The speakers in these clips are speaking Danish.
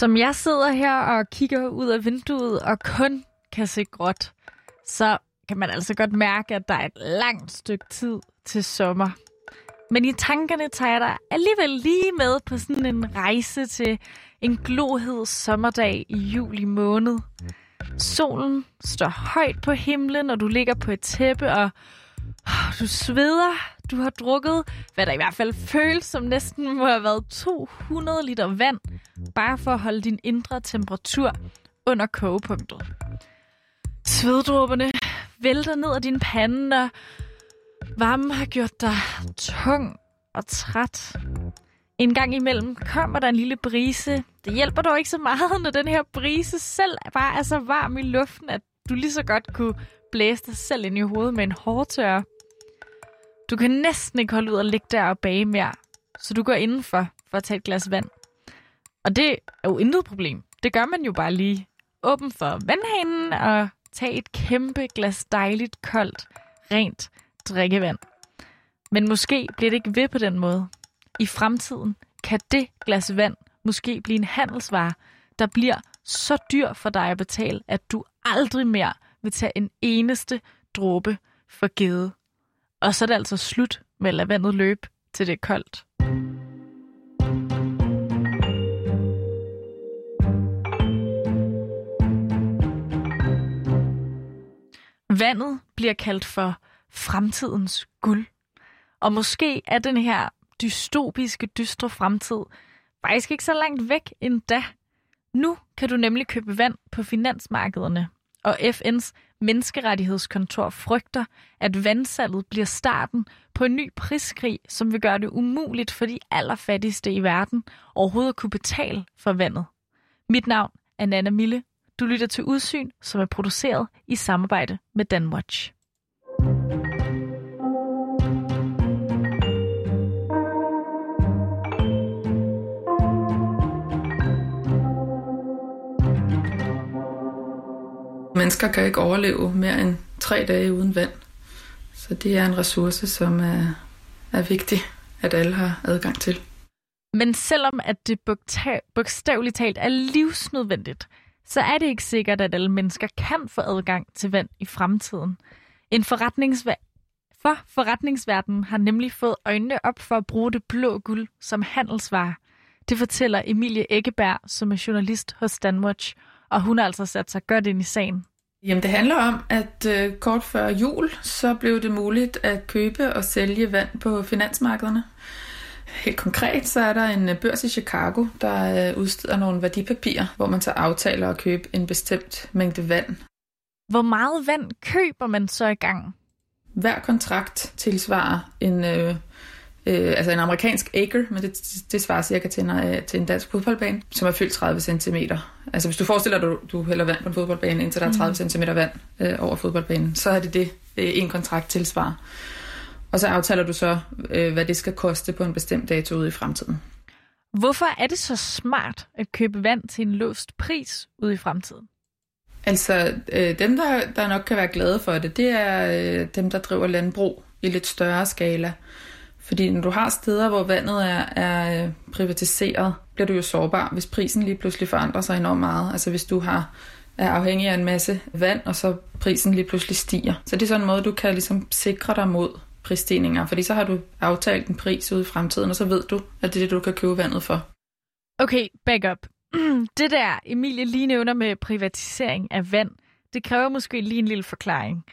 Som jeg sidder her og kigger ud af vinduet og kun kan se gråt, så kan man altså godt mærke, at der er et langt stykke tid til sommer. Men i tankerne tager jeg dig alligevel lige med på sådan en rejse til en glohed sommerdag i juli måned. Solen står højt på himlen, og du ligger på et tæppe, og Ah, du sveder. Du har drukket, hvad der i hvert fald føles som næsten må have været 200 liter vand, bare for at holde din indre temperatur under kogepunktet. Sveddråberne vælter ned ad din pande, og varmen har gjort dig tung og træt. En gang imellem kommer der en lille brise. Det hjælper dog ikke så meget, når den her brise selv bare er så varm i luften, at du lige så godt kunne blæse dig selv ind i hovedet med en hårdtør. Du kan næsten ikke holde ud og ligge der og bage mere, så du går indenfor for at tage et glas vand. Og det er jo intet problem. Det gør man jo bare lige. Åben for vandhanen og tag et kæmpe glas dejligt, koldt, rent drikkevand. Men måske bliver det ikke ved på den måde. I fremtiden kan det glas vand måske blive en handelsvare, der bliver så dyr for dig at betale, at du aldrig mere vil tage en eneste dråbe for givet. Og så er det altså slut med at lade vandet løbe, til det er koldt. Vandet bliver kaldt for fremtidens guld. Og måske er den her dystopiske, dystre fremtid faktisk ikke så langt væk endda. Nu kan du nemlig købe vand på finansmarkederne, og FN's menneskerettighedskontor frygter, at vandsalget bliver starten på en ny priskrig, som vil gøre det umuligt for de allerfattigste i verden overhovedet at kunne betale for vandet. Mit navn er Nana Mille. Du lytter til Udsyn, som er produceret i samarbejde med Danwatch. Mennesker kan ikke overleve mere end tre dage uden vand. Så det er en ressource, som er, er vigtig, at alle har adgang til. Men selvom at det bogstaveligt talt er livsnødvendigt, så er det ikke sikkert, at alle mennesker kan få adgang til vand i fremtiden. En forretningsver- for forretningsverdenen har nemlig fået øjnene op for at bruge det blå guld som handelsvare. Det fortæller Emilie Eggeberg, som er journalist hos Danwatch, og hun har altså sat sig godt ind i sagen. Jamen det handler om, at øh, kort før jul, så blev det muligt at købe og sælge vand på finansmarkederne. Helt konkret, så er der en øh, børs i Chicago, der øh, udsteder nogle værdipapirer, hvor man så aftaler at købe en bestemt mængde vand. Hvor meget vand køber man så i gang? Hver kontrakt tilsvarer en øh, øh, altså en amerikansk acre, men det, det svarer cirka til en, øh, til en dansk fodboldbane, som er fyldt 30 cm. Altså hvis du forestiller dig, at du, du hælder vand på en fodboldbane, indtil der er 30 mm. cm vand øh, over fodboldbanen, så er det det, øh, en kontrakt tilsvarer. Og så aftaler du så, øh, hvad det skal koste på en bestemt dato ude i fremtiden. Hvorfor er det så smart at købe vand til en låst pris ude i fremtiden? Altså, øh, dem, der, der nok kan være glade for det, det er øh, dem, der driver landbrug i lidt større skala. Fordi når du har steder, hvor vandet er, er øh, privatiseret, bliver du jo sårbar, hvis prisen lige pludselig forandrer sig enormt meget. Altså hvis du har er afhængig af en masse vand, og så prisen lige pludselig stiger. Så det er sådan en måde, du kan ligesom sikre dig mod prisstigninger, fordi så har du aftalt en pris ude i fremtiden, og så ved du, at det er det, du kan købe vandet for. Okay, back up. Det der, Emilie lige nævner med privatisering af vand, det kræver måske lige en lille forklaring.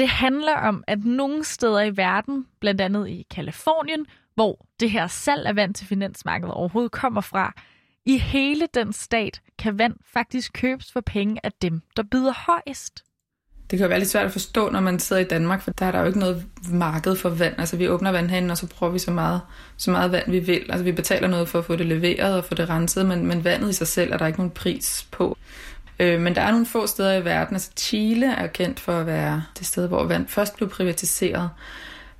Det handler om, at nogle steder i verden, blandt andet i Kalifornien, hvor det her salg af vand til finansmarkedet overhovedet kommer fra, i hele den stat kan vand faktisk købes for penge af dem, der byder højst. Det kan jo være lidt svært at forstå, når man sidder i Danmark, for der er der jo ikke noget marked for vand. Altså vi åbner vandhanen, og så prøver vi så meget, så meget vand, vi vil. Altså vi betaler noget for at få det leveret og få det renset, men, men vandet i sig selv er der ikke nogen pris på. Øh, men der er nogle få steder i verden. Altså Chile er kendt for at være det sted, hvor vand først blev privatiseret.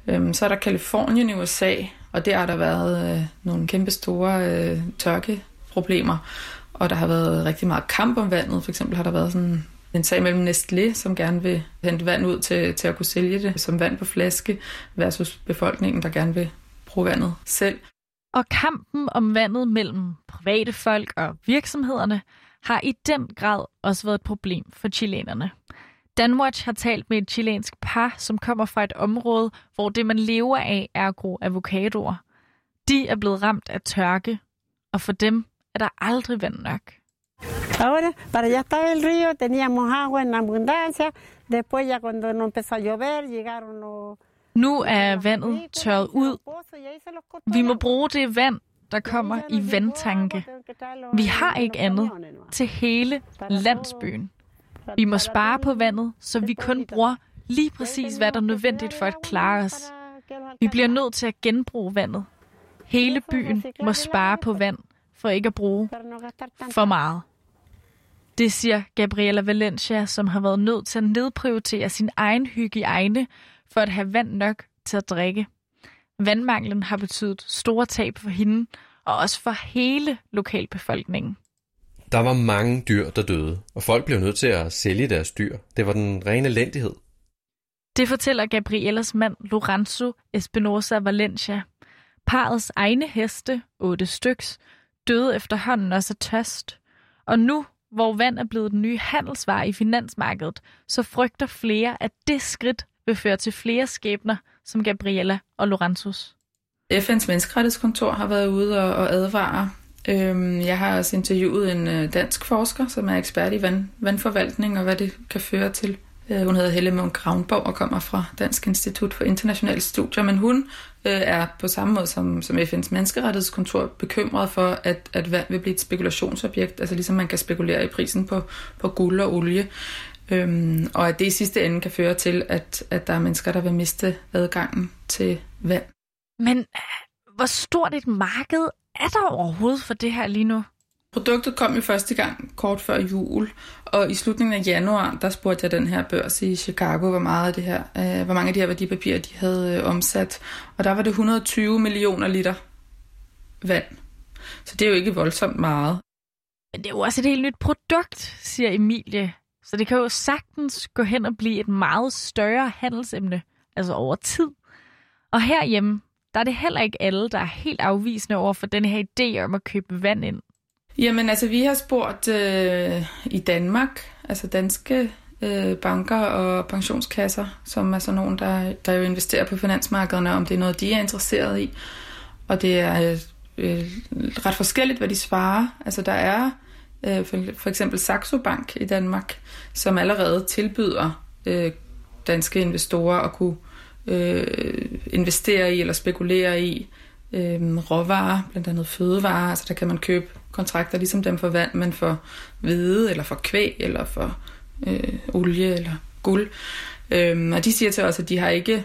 Øh, så er der Kalifornien i USA, og der har der været øh, nogle kæmpe store øh, tørkeproblemer. Og der har været rigtig meget kamp om vandet. For eksempel har der været sådan en sag mellem Nestlé, som gerne vil hente vand ud til, til at kunne sælge det som vand på flaske, versus befolkningen, der gerne vil bruge vandet selv. Og kampen om vandet mellem private folk og virksomhederne har i den grad også været et problem for chilenerne. Danwatch har talt med et chilensk par, som kommer fra et område, hvor det, man lever af, er at gro avocadoer. De er blevet ramt af tørke, og for dem er der aldrig vand nok. Ahora, para allá estaba el río, teníamos agua en abundancia. Después ya cuando no empezó a llover, llegaron los... Nu er vandet tørret ud. Vi må bruge det vand, der kommer i vandtanke. Vi har ikke andet til hele landsbyen. Vi må spare på vandet, så vi kun bruger lige præcis, hvad der er nødvendigt for at klare os. Vi bliver nødt til at genbruge vandet. Hele byen må spare på vand, for ikke at bruge for meget. Det siger Gabriela Valencia, som har været nødt til at nedprioritere sin egen hygiejne for at have vand nok til at drikke. Vandmanglen har betydet store tab for hende, og også for hele lokalbefolkningen. Der var mange dyr, der døde, og folk blev nødt til at sælge deres dyr. Det var den rene elendighed. Det fortæller Gabrielas mand Lorenzo Espinosa Valencia. Parets egne heste, otte styks, døde efterhånden også af tørst. Og nu, hvor vand er blevet den nye handelsvare i finansmarkedet, så frygter flere, at det skridt vil føre til flere skæbner som Gabriella og Lorenzos. FN's menneskerettighedskontor har været ude og, og advare. Øhm, jeg har også interviewet en øh, dansk forsker, som er ekspert i vand, vandforvaltning og hvad det kan føre til. Øh, hun hedder Helle Munk Ravnborg og kommer fra Dansk Institut for Internationale Studier, men hun øh, er på samme måde som, som FN's menneskerettighedskontor bekymret for, at, at vand vil blive et spekulationsobjekt, altså ligesom man kan spekulere i prisen på, på guld og olie. Øhm, og at det i sidste ende kan føre til, at, at der er mennesker, der vil miste adgangen til vand. Men hvor stort et marked er der overhovedet for det her lige nu? Produktet kom jo første gang kort før jul, og i slutningen af januar, der spurgte jeg den her børs i Chicago, hvor, meget af det her, øh, hvor mange af de her værdipapirer de havde øh, omsat. Og der var det 120 millioner liter vand. Så det er jo ikke voldsomt meget. Men det er jo også et helt nyt produkt, siger Emilie. Så det kan jo sagtens gå hen og blive et meget større handelsemne, altså over tid. Og herhjemme, der er det heller ikke alle, der er helt afvisende over for den her idé om at købe vand ind. Jamen altså, vi har spurgt øh, i Danmark, altså danske øh, banker og pensionskasser, som er sådan nogen, der, der jo investerer på finansmarkederne, om det er noget, de er interesseret i. Og det er øh, øh ret forskelligt, hvad de svarer. Altså der er øh, for, for eksempel Saxo Bank i Danmark, som allerede tilbyder øh, danske investorer at kunne øh, investere i eller spekulere i øh, råvarer, blandt andet fødevarer. Altså der kan man købe kontrakter ligesom dem for vand, men for hvede eller for kvæg eller for øh, olie eller guld. Øh, og de siger til os, at de har ikke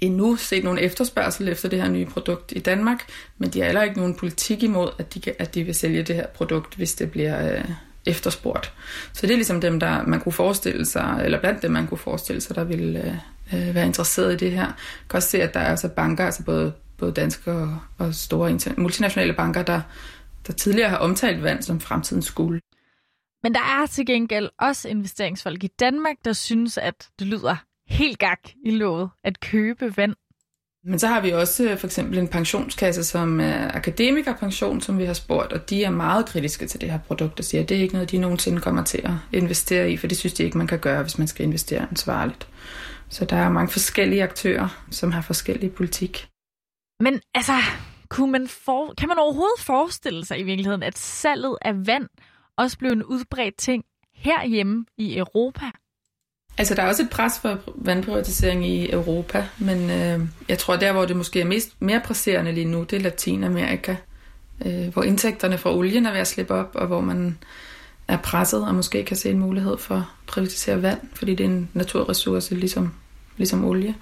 endnu set nogen efterspørgsel efter det her nye produkt i Danmark, men de har heller ikke nogen politik imod, at de, at de vil sælge det her produkt, hvis det bliver øh, efterspurgt. Så det er ligesom dem, der man kunne forestille sig, eller blandt dem, man kunne forestille sig, der vil øh, øh, være interesseret i det her. Jeg kan også se, at der er altså banker, altså både, både danske og, og store multinationale banker, der, der tidligere har omtalt vand som fremtidens guld. Men der er til gengæld også investeringsfolk i Danmark, der synes, at det lyder helt gak i låget at købe vand. Men så har vi også øh, for eksempel en pensionskasse, som er akademikerpension, som vi har spurgt, og de er meget kritiske til det her produkt og siger, at det er ikke noget, de nogensinde kommer til at investere i, for det synes de ikke, man kan gøre, hvis man skal investere ansvarligt. Så der er mange forskellige aktører, som har forskellige politik. Men altså, kunne man for, kan man overhovedet forestille sig i virkeligheden, at salget af vand også blev en udbredt ting herhjemme i Europa? Altså, der er også et pres for vandprivatisering i Europa, men øh, jeg tror, der, hvor det måske er mest, mere presserende lige nu, det er Latinamerika, øh, hvor indtægterne fra olien er ved at slippe op, og hvor man er presset og måske kan se en mulighed for at privatisere vand, fordi det er en naturressource ligesom, ligesom olie.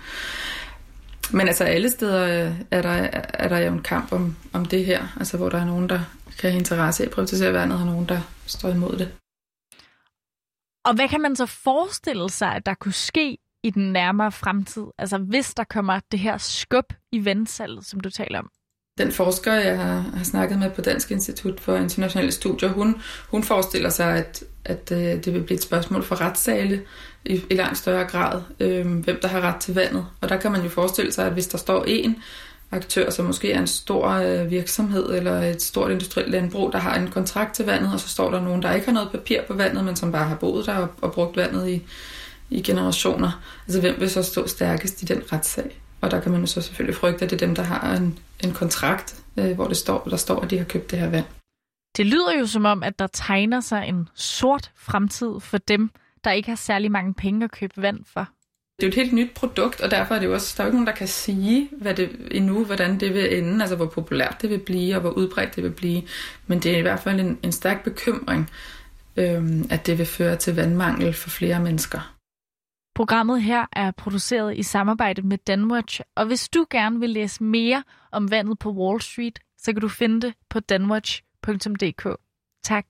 Men altså alle steder øh, er der, er der jo en kamp om, om det her, altså hvor der er nogen, der kan have interesse i at privatisere vandet, og nogen, der står imod det. Og hvad kan man så forestille sig, at der kunne ske i den nærmere fremtid? Altså hvis der kommer det her skub i vandsalget, som du taler om? Den forsker, jeg har, har snakket med på Dansk Institut for Internationale Studier, hun, hun forestiller sig, at, at øh, det vil blive et spørgsmål for retssale i, i langt større grad, øh, hvem der har ret til vandet. Og der kan man jo forestille sig, at hvis der står en aktør, som måske er en stor øh, virksomhed eller et stort industrielt landbrug, der har en kontrakt til vandet, og så står der nogen, der ikke har noget papir på vandet, men som bare har boet der og, og brugt vandet i, i generationer. Altså hvem vil så stå stærkest i den retssag? Og der kan man jo så selvfølgelig frygte, at det er dem, der har en, en kontrakt, øh, hvor det står, der står, at de har købt det her vand. Det lyder jo som om, at der tegner sig en sort fremtid for dem, der ikke har særlig mange penge at købe vand for. Det er jo et helt nyt produkt, og derfor er det jo også, der er jo ikke nogen, der kan sige hvad det, endnu, hvordan det vil ende, altså hvor populært det vil blive, og hvor udbredt det vil blive. Men det er i hvert fald en, en stærk bekymring, øhm, at det vil føre til vandmangel for flere mennesker. Programmet her er produceret i samarbejde med Danwatch, og hvis du gerne vil læse mere om vandet på Wall Street, så kan du finde det på danwatch.dk. Tak.